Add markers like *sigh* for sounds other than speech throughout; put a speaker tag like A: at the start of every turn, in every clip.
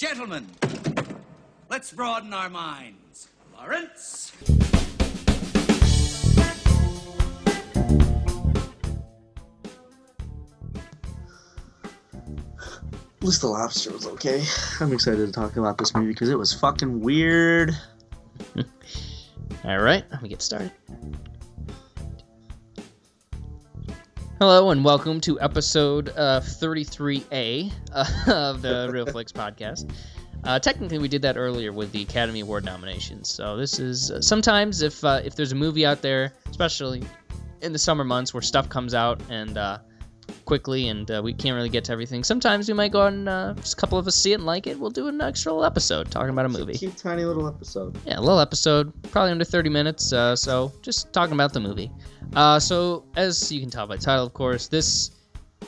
A: Gentlemen, let's broaden our minds. Lawrence?
B: At least the lobster was okay. I'm excited to talk about this movie because it was fucking weird. *laughs*
C: All right, let me get started. Hello and welcome to episode uh, 33A uh, of the Real Flicks *laughs* podcast. Uh, technically, we did that earlier with the Academy Award nominations. So this is uh, sometimes if uh, if there's a movie out there, especially in the summer months where stuff comes out and uh, quickly and uh, we can't really get to everything. Sometimes we might go and uh, just a couple of us see it and like it. We'll do an extra little episode talking about a movie.
B: Cute, tiny little episode.
C: Yeah, a little episode, probably under 30 minutes. Uh, so just talking about the movie. Uh, so as you can tell by title, of course, this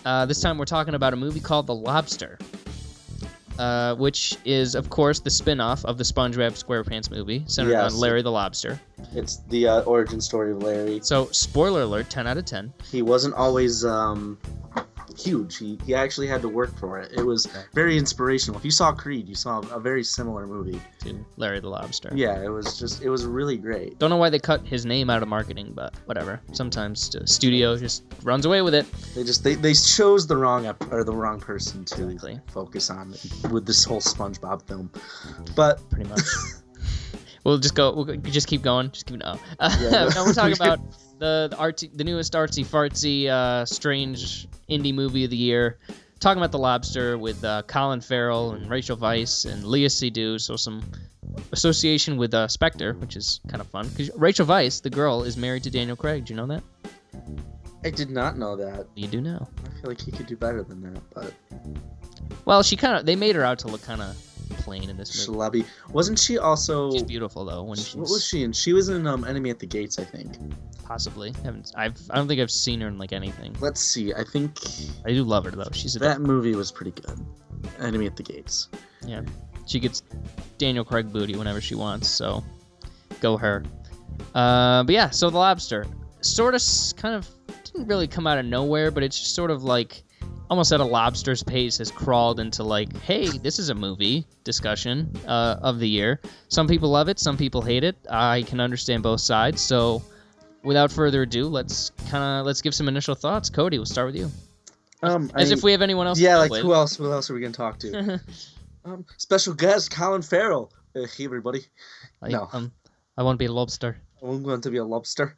C: uh, this time we're talking about a movie called The Lobster, uh, which is of course the spin-off of the SpongeBob SquarePants movie centered
B: Yes.
C: on Larry the Lobster.
B: It's the uh, origin story of Larry.
C: So spoiler alert, 10 out of 10.
B: He wasn't always um, huge. He, he actually had to work for it. It was very inspirational. If you saw Creed, you saw a very similar movie.
C: to Larry the Lobster.
B: Yeah, it was just it was really great.
C: Don't know why they cut his name out of marketing, but whatever. Sometimes the studio just runs away with it.
B: They just they, they chose the wrong ep- or the wrong person to
C: Exactly.
B: focus on with this whole SpongeBob film. But
C: pretty much. *laughs* we'll just go. We'll just keep going. Just keep. No, *laughs* uh,
B: Yeah,
C: no we're talking *laughs* about the the, artsy, the newest artsy fartsy, uh, strange indie movie of the year. Talking about the Lobster with uh, Colin Farrell and Rachel Weisz and Léa Seydoux. So some association with uh, Spectre, which is kind of fun because Rachel Weisz, the girl, is married to Daniel Craig. Do you know that?
B: I did not know that.
C: You do know.
B: I feel like he could do better than that. But
C: Well, she kind of. They made her out to look kind of plain in this movie.
B: Wasn't she also?
C: She's beautiful though when she's
B: What was she in? She was in um, Enemy at the Gates, I think.
C: possibly. Haven't I've I don't think I've seen her in like anything.
B: Let's see. I think
C: I do love her though. She's a
B: that movie was pretty good. Enemy at the Gates.
C: yeah. She gets Daniel Craig booty whenever she wants. So go her. Uh, but yeah, so the lobster sort of kind of didn't really come out of nowhere, but it's just sort of like almost at a lobster's pace has crawled into like, hey, this is a movie discussion uh, of the year. Some people love it, some people hate it. I can understand both sides. So without further ado, let's kind of let's give some initial thoughts. Cody, we'll start with you.
B: Um,
C: As
B: I-
C: if we have anyone else.
B: Yeah,
C: to
B: like
C: go
B: who else? Who else are we gonna talk to? *laughs* um, special guest Colin Farrell. Uh, hey everybody.
C: I,
B: No.
C: um, I want to be a lobster.
B: I'm going to be a lobster.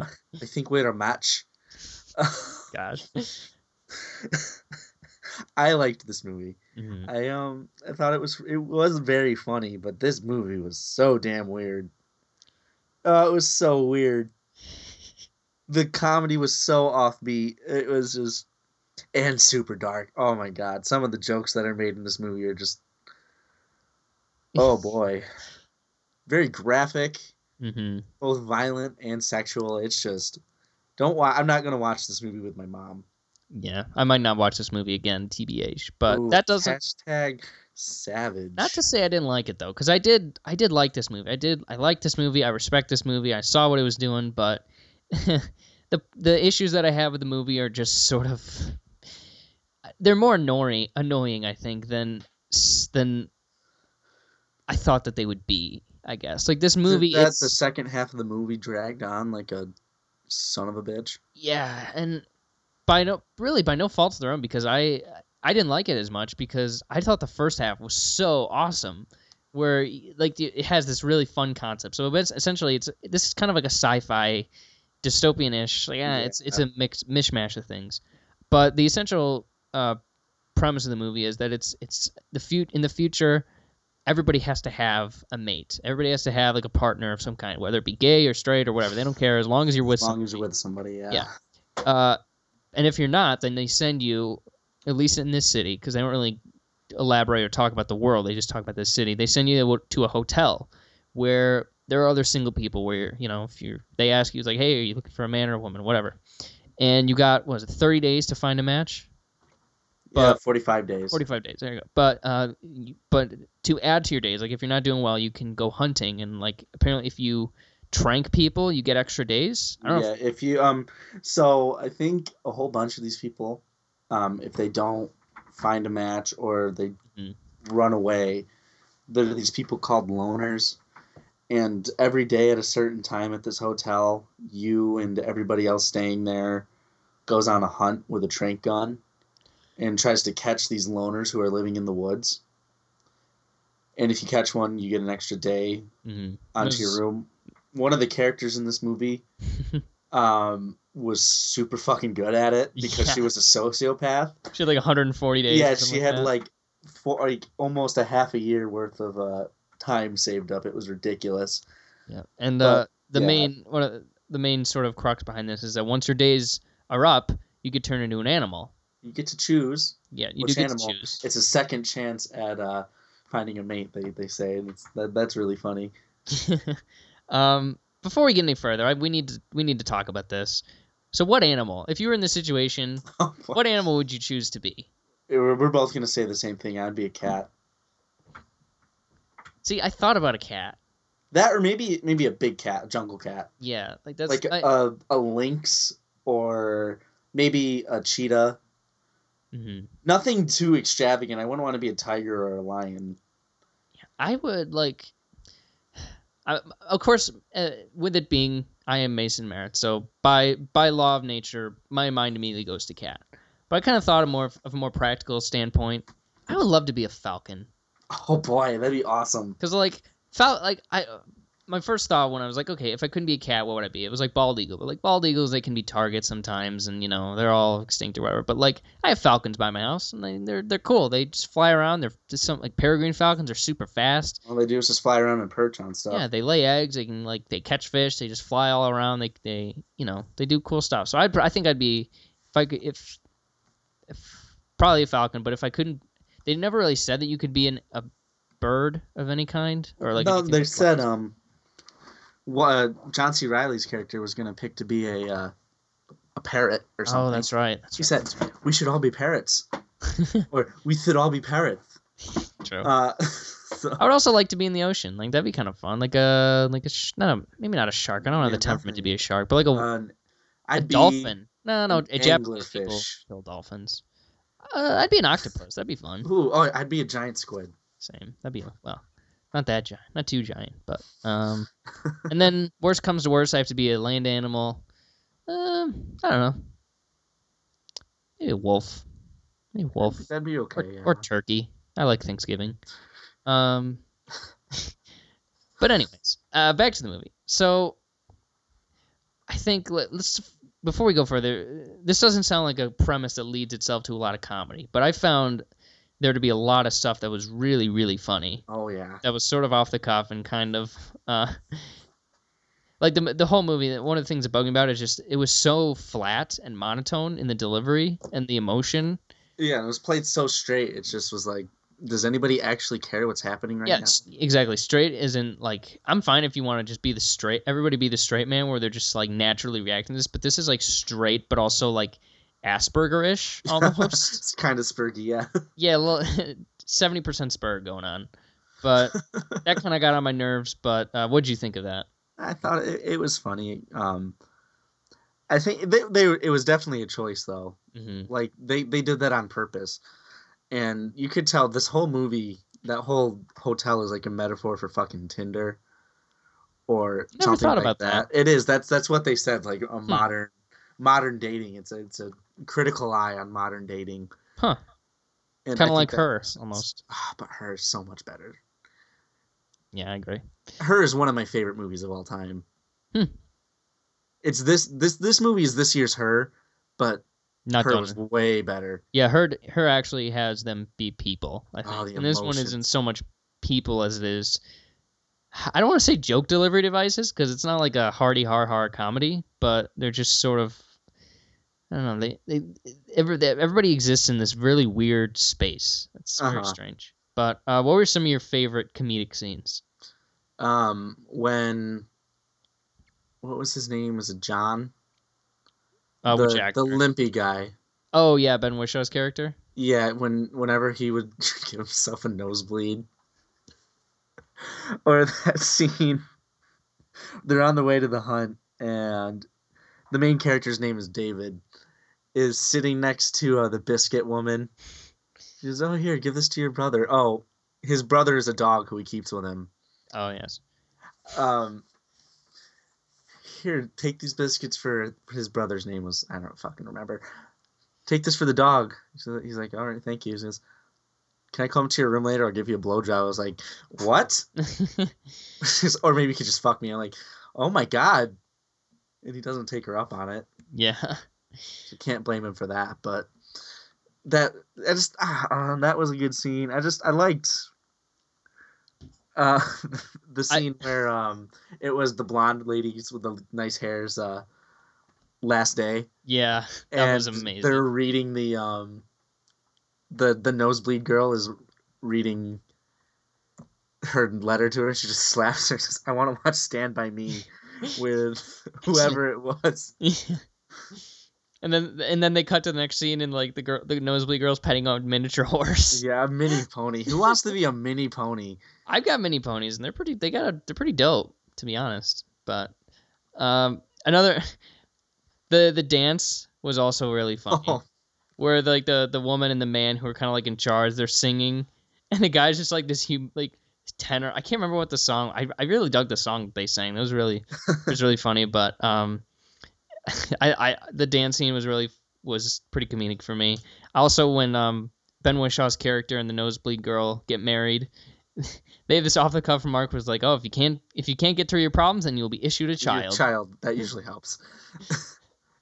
B: I think we're a match.
C: God. *laughs* *laughs*
B: I liked this movie.
C: Mhm.
B: I um I thought it was it was very funny, but this movie was so damn weird. Oh, it was so weird. The comedy was so offbeat. It was just and super dark. Oh my god, some of the jokes that are made in this movie are just oh *laughs* boy. Very graphic,
C: Mhm.
B: both violent and sexual. It's just don't watch I'm not going to watch this movie with my mom.
C: Yeah, I might not watch this movie again, tbh. But
B: Ooh,
C: that doesn't.
B: hashtag savage.
C: Not to say I didn't like it though, because I did. I did like this movie. I did. I like this movie. I respect this movie. I saw what it was doing, but *laughs* the the issues that I have with the movie are just sort of. They're more annoying, annoying, I think, than than I thought that they would be. I guess like this movie.
B: That's the second half of the movie dragged on like a son of a bitch.
C: Yeah, and by no really by no fault of their own because I I didn't like it as much because I thought the first half was so awesome where like it has this really fun concept. So it's essentially it's this is kind of like a sci-fi dystopian-ish like yeah, it's it's a mix mishmash of things. But the essential uh, premise of the movie is that it's it's the fut in the future everybody has to have a mate. Everybody has to have like a partner of some kind, whether it be gay or straight or whatever. They don't care as long as you're with
B: As long
C: somebody.
B: as you're with somebody, yeah.
C: Yeah. Uh, and if you're not, then they send you, at least in this city, because they don't really elaborate or talk about the world. They just talk about this city. They send you to a hotel where there are other single people. Where you're, you know, if you're, they ask you, it's like, hey, are you looking for a man or a woman, whatever. And you got what was it, 30 days to find a match?
B: yeah,
C: But-
B: 45 days.
C: 45 days. There you go. But uh, but to add to your days, like if you're not doing well, you can go hunting, and like apparently if you trank people, you get extra days. I don't know.
B: Yeah, if you um so I think a whole bunch of these people um if they don't find a match or they
C: Mhm.
B: run away. There are these people called loners, and every day at a certain time at this hotel, you and everybody else staying there goes on a hunt with a trank gun and tries to catch these loners who are living in the woods. And if you catch one, you get an extra day
C: hmm
B: onto
C: Those-
B: your room. One of the characters in this movie *laughs* um, was super fucking good at it because she was a sociopath.
C: She had like 140 days.
B: Yeah, she had
C: that.
B: like four, like almost a half a year worth of uh, time saved up. It was ridiculous.
C: Yeah, and
B: But,
C: uh, the
B: yeah.
C: main one of the main sort of crux behind this is that once your days are up, you could turn into an animal.
B: You get to choose
C: Yeah, you
B: which
C: do get
B: animal.
C: to choose.
B: It's a second chance at uh, finding a mate. They, they say, and it's that, that's really funny. *laughs*
C: um, before we get any further, I, we need to we need to talk about this. So, what animal? If you were in this situation, *laughs* what animal would you choose to be?
B: We're, both gonna say the same thing. I'd be a cat.
C: See, I thought about a cat.
B: That or maybe maybe a big cat, a jungle cat.
C: Yeah, like that's
B: like
C: I,
B: a, a lynx or maybe a cheetah.
C: mhm.
B: Nothing too extravagant. I wouldn't want to be a tiger or a lion.
C: I would like. I, of course, uh, with it being I am Mason Merritt, so by by law of nature, my mind immediately goes to cat. But I kind of thought of more of a more practical standpoint. I would love to be a falcon
B: Oh boy, that'd be awesome.
C: because like fal like I. My first thought when I was like, okay, if I couldn't be a cat, what would I be? It was like bald eagle, but like bald eagles, they can be targets sometimes, and you know they're all extinct or whatever. But like I have falcons by my house, and they, they're they're cool. They just fly around. They're just some like peregrine falcons are super fast.
B: All they do is just fly around and perch on stuff.
C: Yeah, they lay eggs. They can like they catch fish. They just fly all around. They they you know they do cool stuff. So I'd I think I'd be if I could if if probably a falcon. But if I couldn't, they never really said that you could be an, a bird of any kind or like
B: no, they said um, what uh, John C. Reilly's character was gonna pick to be a uh, a parrot or something.
C: Oh, that's right. That's
B: He
C: right.
B: said we should all be parrots, *laughs* or we should all be parrots.
C: True.
B: Uh, *laughs* so,
C: I would also like to be in the ocean. Like that'd be kind of fun. Like a like a sh- not a maybe not a shark. I don't have the temperament to be a shark, but like a,
B: uh,
C: a
B: I'd be
C: dolphin. No, no,
B: an
C: Japanese people
B: anglerfish.
C: kill dolphins. Uh, I'd be an octopus. That'd be fun.
B: Ooh, oh, I'd be a giant squid.
C: Same. That'd be well, not that giant, not too giant, but um. *laughs* and then worst comes to worst, I have to be a land animal. Um, I don't know. Maybe a wolf. Maybe a wolf
B: That'd be
C: or,
B: okay. yeah.
C: or turkey. I like Thanksgiving. Um. but anyways, uh, back to the movie. So, I think let, let's before we go further. This doesn't sound like a premise that leads itself to a lot of comedy, but I found there to be a lot of stuff that was really, really funny.
B: oh yeah.
C: That was sort of off the cuff and kind of. Uh, *laughs* like the the whole movie, one of the things that bugged me about it is just it was so flat and monotone in the delivery and the emotion.
B: Yeah, it was played so straight. It just was like, does anybody actually care what's happening right
C: yeah,
B: now?
C: s- exactly. Straight isn't like I'm fine if you want to just be the straight. Everybody be the straight man where they're just like naturally reacting to this, but this is like straight, but also like Asperger-ish *laughs* almost.
B: it's kind of spurgy, yeah. *laughs*
C: yeah, well, *laughs* seventy percent spur going on, but that kind of got on my nerves. But uh, what'd you think of that?
B: I thought it, it was funny. Um, I think they, they it was definitely a choice though.
C: hmm
B: Like they they did that on purpose, and you could tell this whole movie, that whole hotel is like a metaphor for fucking Tinder, or
C: Never
B: something
C: thought
B: like
C: about
B: that.
C: that. Hmm.
B: It is. That's that's what they said. Like a modern modern dating. It's a it's a critical eye on modern dating.
C: Huh. Kind of like her almost.
B: Ah, but her is so much better.
C: Yeah, I agree.
B: Her is one of my favorite movies of all time.
C: Hmm.
B: It's this this this movie is this year's her, but
C: Not
B: her was way better.
C: Yeah, her her actually has them be people. I think,
B: Oh, the
C: and this one isn't so much people as it is. I don't want to say joke delivery devices because it's not like a hardy har har comedy, but they're just sort of. I don't know. They they, every, they everybody exists in this really weird space. It's very
B: Uh-huh.
C: strange. But uh, what were some of your favorite comedic scenes?
B: Um, when what was his name? Was it John?
C: Uh,
B: the,
C: which actor?
B: the limpy guy.
C: oh yeah, Ben Whishaw's character.
B: Yeah, when whenever he would *laughs* give himself a nosebleed, or that *laughs* scene, they're on the way to the hunt, and the main character's name is David, is sitting next to uh, the biscuit woman. She goes, "Oh, here, give this to your brother." Oh, his brother is a dog who he keeps with him.
C: Oh yes.
B: Um, here, take these biscuits for his brother's name was I don't fucking remember. Take this for the dog. So he's like, all right, thank you. He says, can I come to your room later? I'll give you a blowjob. I was like, what? *laughs* or maybe he could just fuck me. I'm like, oh my god. And he doesn't take her up on it.
C: yeah.
B: So can't blame him for that. But that I just ah, uh, that was a good scene. I just I liked uh *laughs* the
C: I-
B: scene where um it was the blonde ladies with the nice hairs uh last day
C: Yeah. That was amazing.
B: they're reading the um the the nosebleed girl is reading her letter to her she just *laughs* slaps her says i want to watch stand by me *laughs* with whoever it was
C: and then and then they cut to the next scene and like the girl the nosebleed girl's petting a miniature horse. *laughs*
B: yeah a mini pony who wants to be a mini pony
C: I've got mini ponies and they're pretty they got a, they're pretty dope to be honest. But um another *laughs* the the dance was also really funny.
B: oh
C: Where like the the woman and the man who are kind of like in charge, they're singing and the guy's just like this hum- like tenor. I can't remember what the song. I I really dug the song they sang. It was really it was really funny, but um *laughs* I I the dance scene was really was pretty comedic for me. Also when um Ben Whishaw's character and the nosebleed girl get married, *laughs* they have this off the cuff remark was like, "Oh, if you can't if you can't get through your problems, then you'll be issued a
B: your
C: child."
B: child that *laughs* usually helps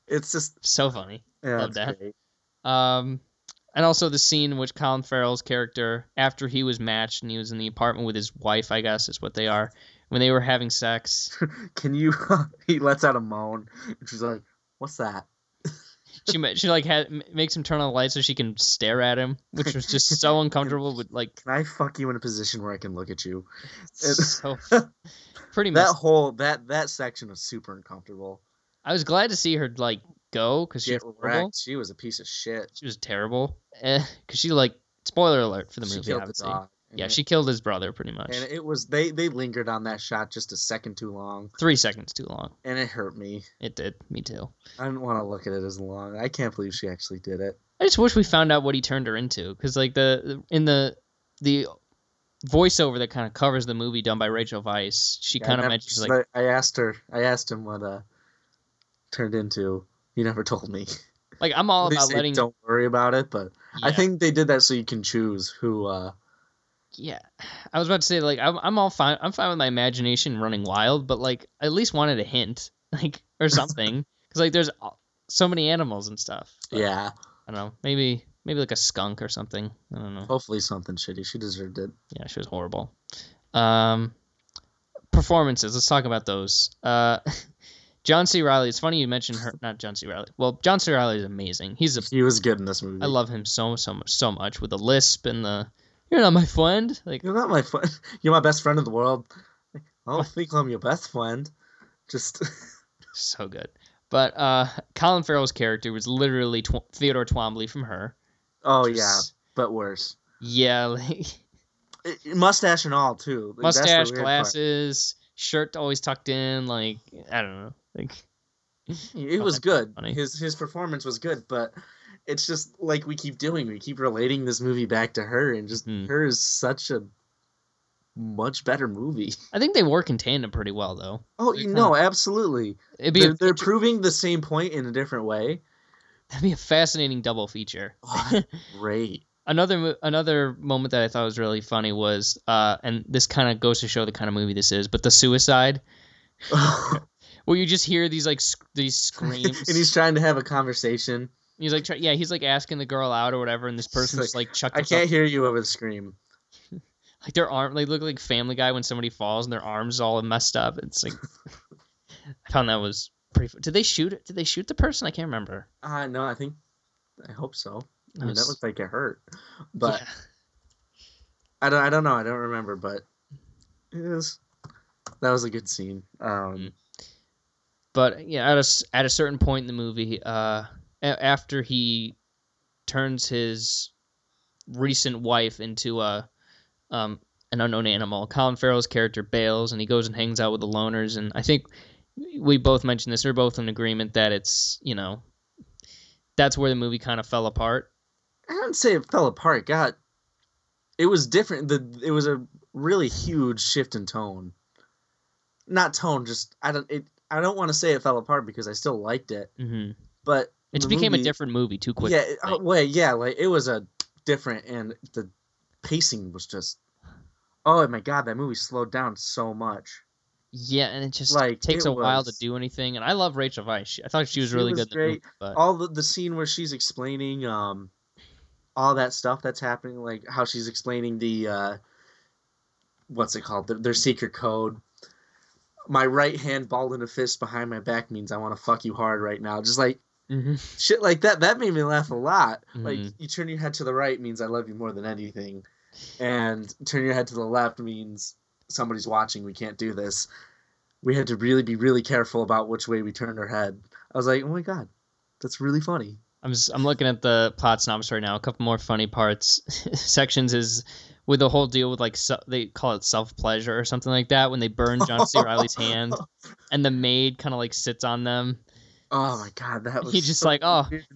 B: it's just
C: So funny.
B: yeah,
C: Love that.
B: great.
C: Um, and also the scene in which Colin Farrell's character, after he was matched and he was in the apartment with his wife, I guess is what they are, when they were having sex, *laughs*
B: can you *laughs* he lets out a moan and she's like what's that
C: she she like had makes him turn on the light so she can stare at him, which was just so *laughs* uncomfortable. With like
B: can i fuck you in a position where i can look at you
C: so pretty
B: that
C: much.
B: whole that that section was super uncomfortable
C: I was glad to see her like go because she
B: get
C: was
B: wrecked she was a piece of shit
C: She was terrible. Eh, because she like spoiler alert for the movie.
B: killed the
C: Yeah,
B: it-
C: she killed his brother pretty much.
B: and it was they they lingered on that shot just a second too long
C: Three seconds too long.
B: and it hurt me
C: It did. Me too.
B: i didn't want to look at it as long i can't believe she actually did it
C: I just wish we found out what he turned her into, because like the in the the voiceover that kind of covers the movie done by Rachel Weisz, she
B: Yeah,
C: kind of mentions like,
B: i asked her i asked him what uh turned into he never told me
C: like I'm all about letting.
B: don't worry about it but i think they did that so you can choose who uh
C: yeah. *sighs* I was about to say like I'm I'm all fine. I'm fine with my imagination running wild, but like I at least wanted a hint, *laughs* like or something, *laughs* because like there's so many animals and stuff. But,
B: yeah
C: I don't know. Maybe maybe like a skunk or something. I don't know.
B: hopefully something shitty she deserved it
C: Yeah, she was horrible. Um, performances. Let's talk about those. Uh, *laughs* John C. Reilly. It's funny you mentioned her. Not John C. Reilly. Well, John C. Reilly is amazing. He's a.
B: he was good in this movie
C: I love him so so much so much with the lisp and the. You're not my friend. Like
B: You're not my friend. *laughs* You're my best friend in the world. I don't think I'm your best friend. Just *laughs*
C: so good. But uh, Colin Farrell's character was literally Tw- Theodore Twombly from her.
B: oh
C: Just-
B: yeah, but worse.
C: Yeah, like *laughs*
B: mustache and all too. Like,
C: mustache,
B: weird part.
C: glasses, shirt always tucked in. Like I don't know. Like
B: It was good.
C: funny.
B: His his performance was good, but it's just like we keep doing. We keep relating this movie back to her, and just
C: Hmm.
B: her is such a much better movie. *laughs*
C: I think they work in tandem pretty well though.
B: Oh,
C: They're
B: you
C: kinda-
B: know, absolutely.
C: It'd be
B: They're,
C: a,
B: they're proving the same point in a different way.
C: that'd be a fascinating double feature. *laughs*
B: Oh, great.
C: another another moment that I thought was really funny was, uh, and this kind of goes to show the kind of movie this is, but the suicide *laughs* where you just hear these like sc- these screams.
B: and he's trying to have a conversation.
C: He's like, try- yeah, he's like asking the girl out or whatever, and this person's just like chucked
B: I can't hear you over the scream. *laughs*
C: like their arm, they look like Family Guy when somebody falls and their arms all messed up. It's like *laughs* I found that was pretty. fu- Did they shoot it? Did they shoot the person? I can't remember.
B: Uh no, I think I hope so. I mean,
C: was-
B: that looked like it hurt, but
C: yeah. *laughs*
B: I don't. I don't know. I don't remember, but it was. That was a good scene. Um,
C: Mm. but yeah, at a at a certain point in the movie, uh, after he turns his recent wife into a um an unknown animal, Colin Farrell's character bails and he goes and hangs out with the loners, and I think we both mentioned this. We're both in agreement that it's you know that's where the movie kind of fell apart.
B: I don't say it fell apart. God, it was different. The it was a really huge shift in tone. Not tone, just I don't it. I don't want to say it fell apart because I still liked it,
C: hmm
B: but
C: It just became a different movie too quick.
B: Yeah, it- oh, well, yeah, like it was a different, and the pacing was just. Oh my god, that movie slowed down so much.
C: Yeah, and it just
B: Like,
C: takes
B: it
C: a while to do anything. And I love Rachel Weisz. I thought she was
B: She
C: really
B: was
C: good. in the movie, but
B: All the the scene where she's explaining um, all that stuff that's happening, like how she's explaining the uh, what's it called, their, their secret code. My right hand balled in a fist behind my back means I want to fuck you hard right now. Just like
C: Mhm.
B: shit like that. That made me laugh a lot. Like
C: Mhm.
B: you turn your head to the right means I love you more than anything, and turn your head to the left means somebody's watching. We can't do this. We had to really be really careful about which way we turned our head. I was like, oh my god, that's really funny.
C: I'm just, I'm looking at the plot synopsis right now. A couple more funny parts *laughs* sections is with the whole deal with like se- they call it self pleasure or something like that when they burn John C. Reilly's hand *laughs* and the maid kind of like sits on them
B: Oh my god, that was.
C: He just
B: so
C: like, oh.
B: weird.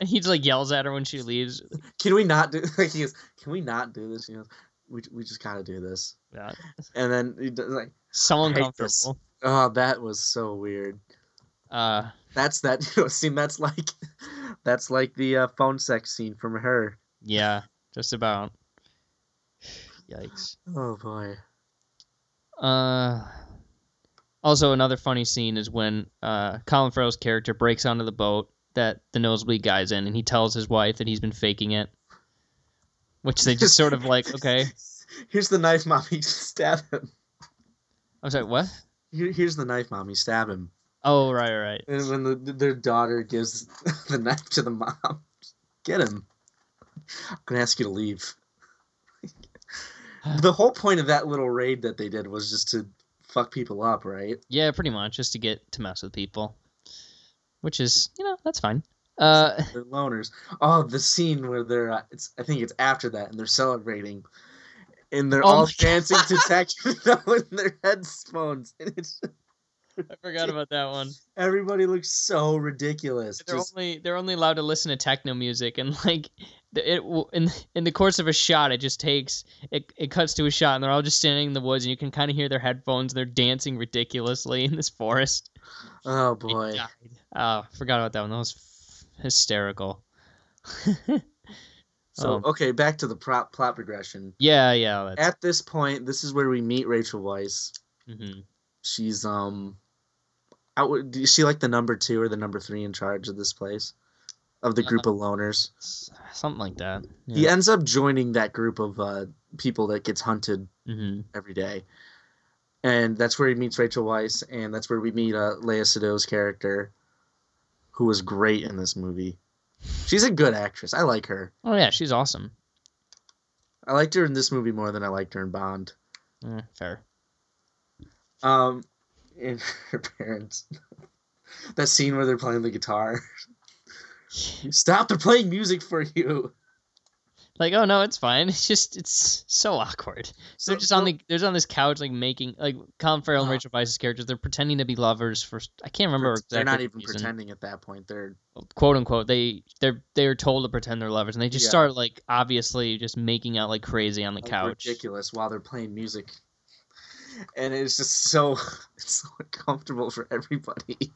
C: and *laughs* he just like yells at her when she leaves.
B: Can we not do? *laughs* Like he goes, can we not do this? He goes, we we just gotta do this.
C: Yeah,
B: And then he does like,
C: so
B: I hate this.
C: uncomfortable.
B: oh, that was so weird.
C: Uh,
B: That's that *laughs* you know, scene. That's like, that's like the uh, phone sex scene from her.
C: yeah, just about. *sighs* Yikes.
B: Oh boy.
C: Uh, also, another funny scene is when uh, Colin Farrell's character breaks onto the boat that the nosebleed guy's in, and he tells his wife that he's been faking it. Which they just sort of like, *laughs* okay.
B: Here's the knife, mommy. *laughs* Stab him.
C: I was like, what?
B: Here, here's the knife, mommy. Stab him.
C: Oh, right, right.
B: And when the, their daughter gives *laughs* the knife to the mom, get him. I'm gonna ask you to leave. the whole point of that little raid that they did was just to fuck people up, right?
C: Yeah, pretty much, just to get to mess with people. Which is, you know, that's fine. Uh,
B: They're loners. Oh, the scene where they're uh, it's I think it's after that and they're celebrating. And they're
C: Oh
B: all *laughs* dancing to techno *laughs* in their headphones. And it's
C: I forgot *laughs* about that one.
B: everybody looks so ridiculous.
C: They're
B: Just,
C: only they're only allowed to listen to techno music, and like it in in the course of a shot, it just takes it it cuts to a shot, and they're all just standing in the woods, and you can kind of hear their headphones. They're dancing ridiculously in this forest.
B: oh boy.
C: Oh, forgot about that one. That was f- hysterical. *laughs*
B: So
C: Um,
B: okay, back to the plot plot progression.
C: yeah, yeah. That's,
B: At this point, this is where we meet Rachel Weisz.
C: mhm.
B: She's um, Is she like the number two or the number three in charge of this place, of the group of loners?
C: Something like that.
B: He ends up joining that group of uh, people that gets hunted
C: hmm
B: every day, and that's where he meets Rachel Weisz, and that's where we meet uh, Léa character, who was great in this movie. She's a good actress. I like her.
C: Oh yeah, she's awesome.
B: I liked her in this movie more than I liked her in Bond.
C: Eh, fair.
B: Um, and *laughs* her parents. that scene where they're playing the guitar. Stop! They're playing music for you.
C: Like, oh no, it's fine. It's just it's so awkward.
B: So,
C: they're just on the they're on this couch like making like Colin Farrell and
B: Uh-huh.
C: Rachel Weisz's characters. They're pretending to be lovers for I can't remember exactly.
B: They're not even
C: reason.
B: pretending at that point. They're
C: quote unquote. They they're they're told to pretend they're lovers, and they just
B: Yeah.
C: start like obviously just making out like crazy on the
B: like,
C: couch.
B: ridiculous while they're playing music, and it's just so *laughs* it's so uncomfortable for everybody.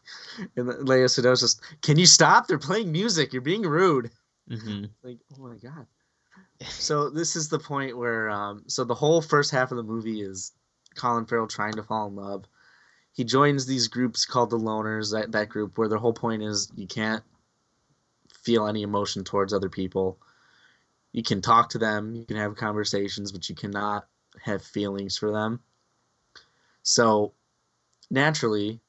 B: And Léa Seydoux's just, "Can you stop? They're playing music. You're being rude."
C: hmm
B: Like, oh my god. So this is the point where, um, so the whole first half of the movie is Colin Farrell trying to fall in love. He joins these groups called the Loners. That that group where their whole point is you can't feel any emotion towards other people. You can talk to them, you can have conversations, but you cannot have feelings for them. So naturally,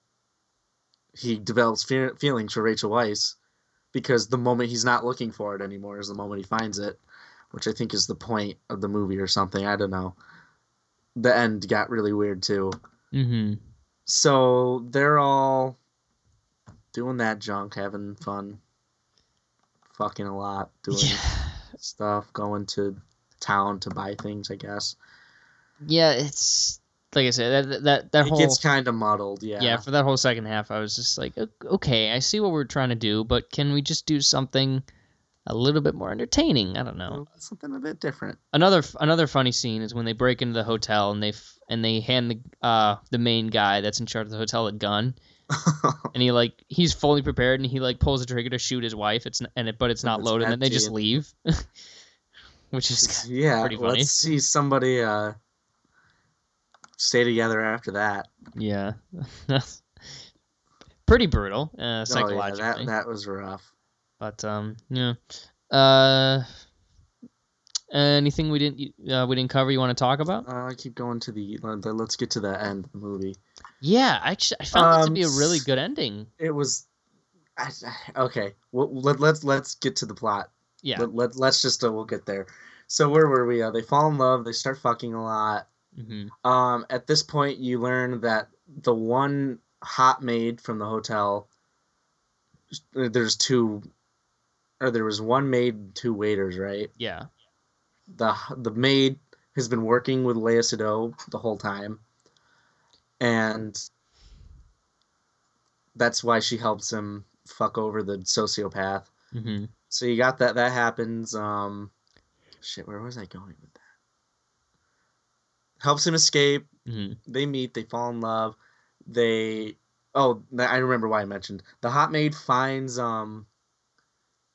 B: he develops fe- feelings for Rachel Weisz because the moment he's not looking for it anymore is the moment he finds it, which I think is the point of the movie or something. I don't know. The end got really weird too.
C: hmm
B: So they're all doing that junk, having fun, fucking a lot, doing
C: Yeah.
B: stuff, going to town to buy things. I guess
C: Yeah, it's like I said that that that
B: it
C: whole
B: gets kind of muddled. Yeah.
C: yeah for that whole second half, I was just like, okay, I see what we're trying to do, but can we just do something a little bit more entertaining. I don't know.
B: Something a bit different.
C: Another another funny scene is when they break into the hotel and they f- and they hand the uh the main guy that's in charge of the hotel a gun *laughs* and he like he's fully prepared and he like pulls the trigger to shoot his wife. It's and it but it's not
B: It's
C: loaded and then they just leave, *laughs* which is *laughs*
B: yeah,
C: pretty funny.
B: let's see somebody uh, stay together after that.
C: yeah, *laughs* pretty brutal uh,
B: Oh, yeah,
C: psychologically.
B: that that was rough.
C: But um, yeah. Uh, anything we didn't uh, we didn't cover you want to talk about?
B: Uh, I keep going to the. let- Let's get to the end of the movie.
C: Yeah, actually, I found that to
B: Um,
C: be a really good ending.
B: It was. I, I- okay, well, let, let's let's get to the plot.
C: Yeah.
B: Let, let, let's just uh, we'll get there. So where were we? Uh, they fall in love. They start fucking a lot.
C: Hmm
B: Um, at this point, you learn that the one hot maid from the hotel. There's two, or there was one maid, two waiters, right?
C: Yeah.
B: the The maid has been working with Léa Sado the whole time, and that's why she helps him fuck over the sociopath.
C: hmm
B: So you got that. That happens. Um, shit. Where was I going with that? Helps him escape.
C: hmm
B: They meet. They fall in love. They. Oh, I remember why I mentioned the hot maid finds um.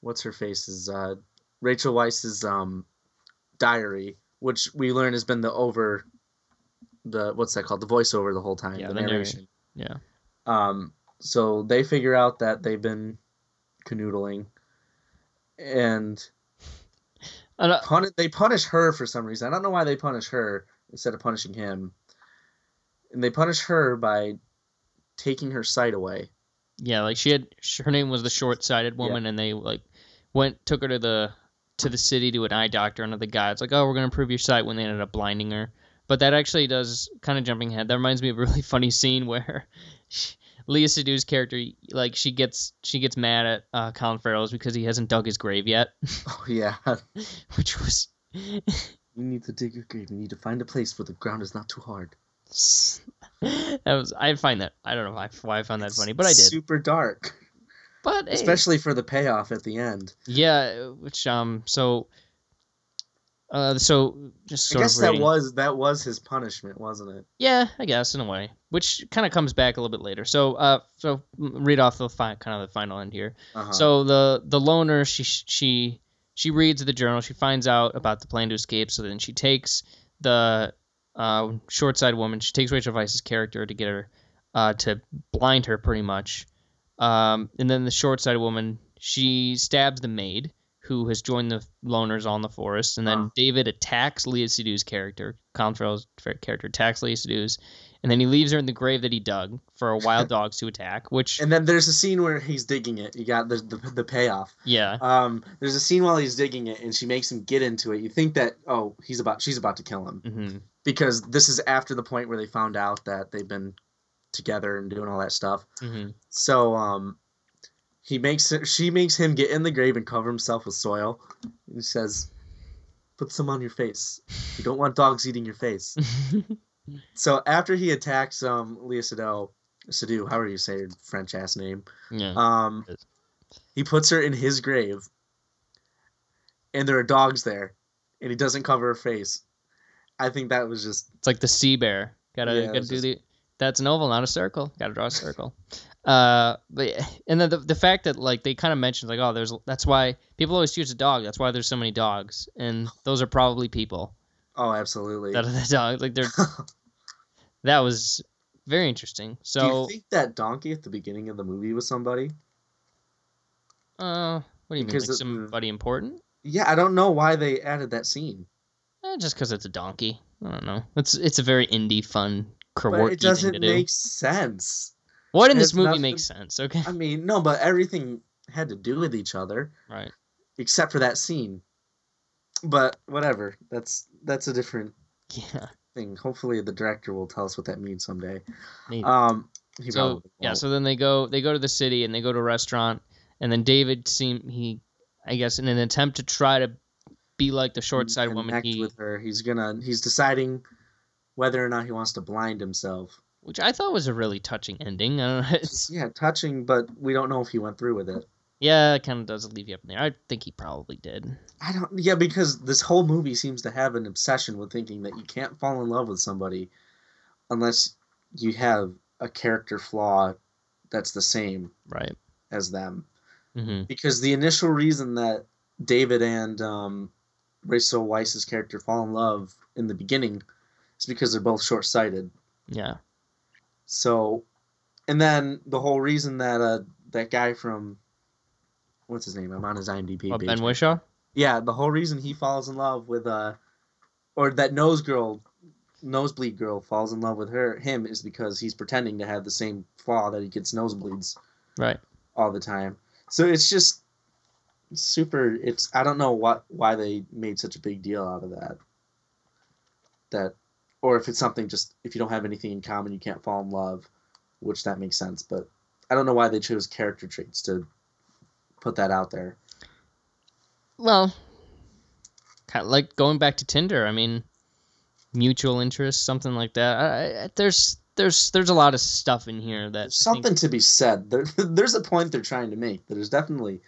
B: What's her face's uh, Rachel Weisz's um, diary, which we learn has been the over. The what's that called? The voiceover the whole time.
C: Yeah,
B: the
C: the narr-
B: narration.
C: Yeah.
B: Um, so they figure out that they've been canoodling, and
C: And, uh,
B: pun- they punish her for some reason. I don't know why they punish her instead of punishing him. And they punish her by taking her sight away.
C: yeah, like she had her name was the short-sighted woman, and they like went took her to the to the city to an eye doctor, and the guy it's like, oh, we're gonna improve your sight when they ended up blinding her. But that actually does kind of jumping ahead. That reminds me of a really *laughs* funny scene where she, Léa Seydoux's character, like she gets she gets mad at uh, Colin Farrell's because he hasn't dug his grave yet,
B: Oh yeah, *laughs*
C: which was *laughs*
B: you need to dig your grave. You need to find a place where the ground is not too hard. *laughs*
C: that was I find that I don't know why, why I found that funny, but I did.
B: Super dark,
C: But hey,
B: especially for the payoff at the end.
C: yeah, which um so uh so just
B: I guess that was that was his punishment, wasn't it?
C: yeah I guess in a way which kind of comes back a little bit later. So uh so read off the fi- kind of the final end here.
B: Uh-huh.
C: So the the loner she she she reads the journal. She finds out about the plan to escape. So then she takes the uh, short side woman. She takes Rachel Weisz's character to get her uh, to blind her pretty much. Um, and then the short side woman she stabs the maid who has joined the loners on the forest. And then
B: Huh.
C: David attacks Léa Seydoux's character. Colin Farrell's character attacks Léa Seydoux's. And then he leaves her in the grave that he dug for *laughs* wild dogs to attack. Which
B: and then there's a scene where he's digging it. You got the the, the payoff.
C: yeah.
B: Um, there's a scene while he's digging it, and she makes him get into it. You think that oh, he's about she's about to kill him
C: hmm
B: because this is after the point where they found out that they've been together and doing all that stuff.
C: hmm
B: So um, he makes it, she makes him get in the grave and cover himself with soil. He says, "Put some on your face. You don't want dogs eating your face." *laughs* so after he attacks um Leah Sado, Sado, however you say her French ass name,
C: yeah.
B: um, he puts her in his grave, and there are dogs there, and he doesn't cover her face. I think that was just
C: It's like the sea bear. Gotta
B: Yeah,
C: gotta do
B: just-
C: the. That's an oval, not a circle. Gotta draw a circle. uh, but and then the the fact that like they kind of mentioned like oh there's that's why people always choose a dog. That's why there's so many dogs, and those are probably people
B: oh, absolutely.
C: that are the dogs. Like they're *laughs* that was very interesting.
B: So, Do you think that donkey at the beginning of the movie was somebody?
C: uh, what do you
B: Because
C: mean? Like
B: the-
C: somebody important?
B: Yeah, I don't know why they added that scene.
C: Eh, just because it's a donkey. I don't know. It's it's a very indie fun.
B: But
C: quirky
B: it doesn't
C: to do.
B: make sense.
C: What in
B: it
C: this movie
B: nothing-
C: makes sense? Okay,
B: I mean, no, but everything had to do with each other
C: right.
B: except for that scene. But whatever. That's that's a different *laughs*
C: Yeah.
B: Thing. Hopefully the director will tell us what that means someday.
C: Maybe.
B: Um
C: so yeah so then they go they go to the city and they go to a restaurant and then david seem he i guess in an attempt to try to be like the short side woman he
B: with her. He's gonna he's deciding whether or not he wants to blind himself.
C: which i thought was a really touching ending i don't know *laughs* it's,
B: Yeah, touching, but we don't know if he went through with it.
C: Yeah, it kind of does leave you up in there. I think he probably did.
B: I don't. Yeah, because this whole movie seems to have an obsession with thinking that you can't fall in love with somebody unless you have a character flaw that's the same
C: Right.
B: as them.
C: hmm
B: Because the initial reason that David and um, Rachel Weisz's character fall in love in the beginning is because they're both short sighted.
C: Yeah.
B: So, and then the whole reason that uh, that guy from what's his name? I'm on his IMDb
C: What,
B: page.
C: ben Whishaw?
B: Yeah, the whole reason he falls in love with uh or that nose girl nosebleed girl falls in love with her him is because he's pretending to have the same flaw that he gets nosebleeds
C: Right.
B: all the time. So it's just super it's I don't know what why they made such a big deal out of that. That or if it's something just if you don't have anything in common you can't fall in love, which that makes sense, but I don't know why they chose character traits to put that out there.
C: Well, kind of like going back to Tinder. I mean, mutual interest, something like that. I, I, there's there's there's a lot of stuff in here that I think-
B: something to be said. There, *laughs* there's a point they're trying to make. There's definitely,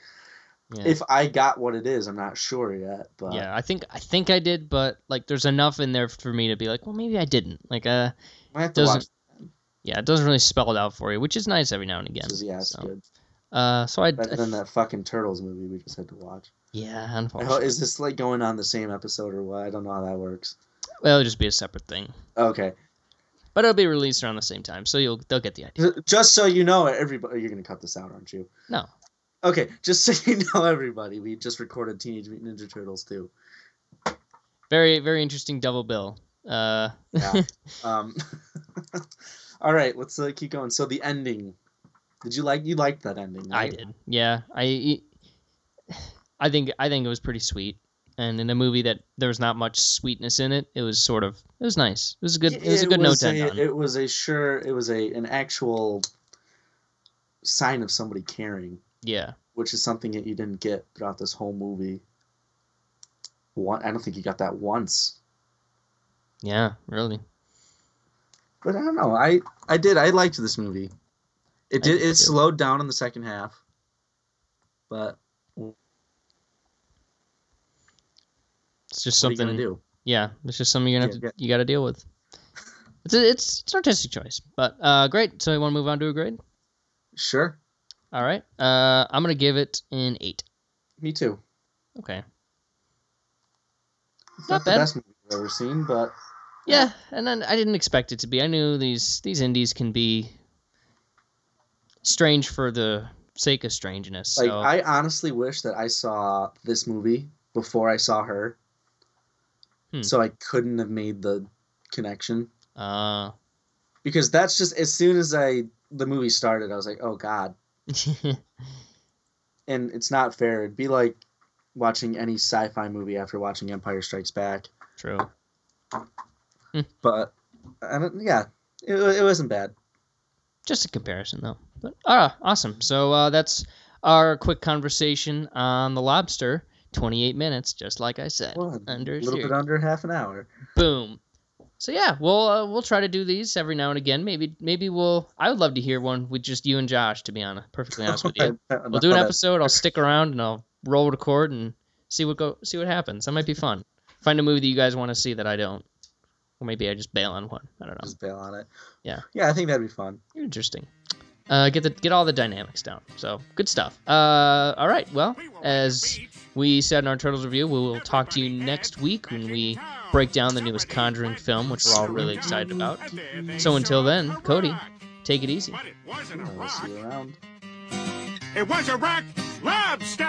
C: yeah.
B: if I got what it is, I'm not sure yet. But
C: yeah, I think I think I did, but like there's enough in there for me to be like, well, maybe I didn't. Like, uh,
B: I have to
C: doesn't-
B: watch.
C: yeah, it doesn't really spell it out for you, which is nice every now and again.
B: This. Yeah, it's
C: so,
B: good.
C: Uh, so I,
B: Better
C: I
B: than that fucking turtles movie we just had to watch.
C: yeah, unfortunately,
B: Is this like going on the same episode or what? I don't know how that works.
C: well, it'll just be a separate thing,
B: Okay,
C: but it'll be released around the same time, so you'll they'll get the idea.
B: just so you know, everybody, you're gonna cut this out, aren't you?
C: No,
B: Okay, just *laughs* so you know, everybody, we just recorded Teenage Mutant Ninja Turtles too.
C: very very interesting double bill. Uh,
B: Yeah. *laughs* um, *laughs* all right, let's uh, keep going. So the ending. Did you like? You liked that ending?
C: I did. Yeah, I I think I think it was pretty sweet. And in a movie that there was not much sweetness in it, it was sort of it was nice. It was a good it was a good note to end
B: a,
C: on.
B: It was a sure. It was a an actual sign of somebody caring,
C: yeah.
B: which is something that you didn't get throughout this whole movie. One, I don't think you got that once.
C: Yeah, really.
B: But I don't know. I I did. I liked this movie. It did.
C: did
B: It slowed down in the second half, but
C: It's just
B: what are you
C: something
B: gonna do?
C: Yeah, it's just something you're gonna have
B: Yeah,
C: to, you got to deal with. It's a, it's it's an artistic choice, but uh, great. So you want to move on to a grade?
B: Sure.
C: All right. Uh, I'm gonna give it an eight.
B: Me too.
C: Okay.
B: It's
C: Not
B: not, the
C: bad.
B: best movie I've ever seen, but
C: Yeah, and then I didn't expect it to be. I knew these these indies can be strange for the sake of strangeness.
B: like
C: so
B: I honestly wish that I saw this movie before I saw her,
C: Hmm.
B: so I couldn't have made the connection.
C: uh,
B: because that's just as soon as I the movie started, I was like, oh god, *laughs* and it's not fair. It'd be like watching any sci-fi movie after watching Empire Strikes Back.
C: true.
B: But I don't, yeah, it, it wasn't bad.
C: Just a comparison, though. But ah, awesome. So uh, that's our quick conversation on the lobster. Twenty-eight minutes, just like I said.
B: Well,
C: under
B: a little bit under half an hour.
C: Boom. So yeah, we'll uh, we'll try to do these every now and again. Maybe maybe we'll. I would love to hear one with just you and Josh. To be honest, perfectly honest with *laughs* you, we'll do an episode. I'll stick around and I'll roll record and see what go see what happens. That might be fun. Find a movie that you guys want to see that I don't, or maybe I just bail on one. I don't know.
B: Just bail on it.
C: Yeah.
B: Yeah, I think that'd be fun.
C: Interesting. Uh, get the get all the dynamics down. So good stuff. Uh, all right. Well, as we said in our Turtles review, we will talk to you next week when we break down the newest Conjuring film, which we're all really excited about. So until then, Cody, take it easy.
D: But it wasn't a
B: I'll see you
D: rock.
B: around.
D: It was a rock lobster.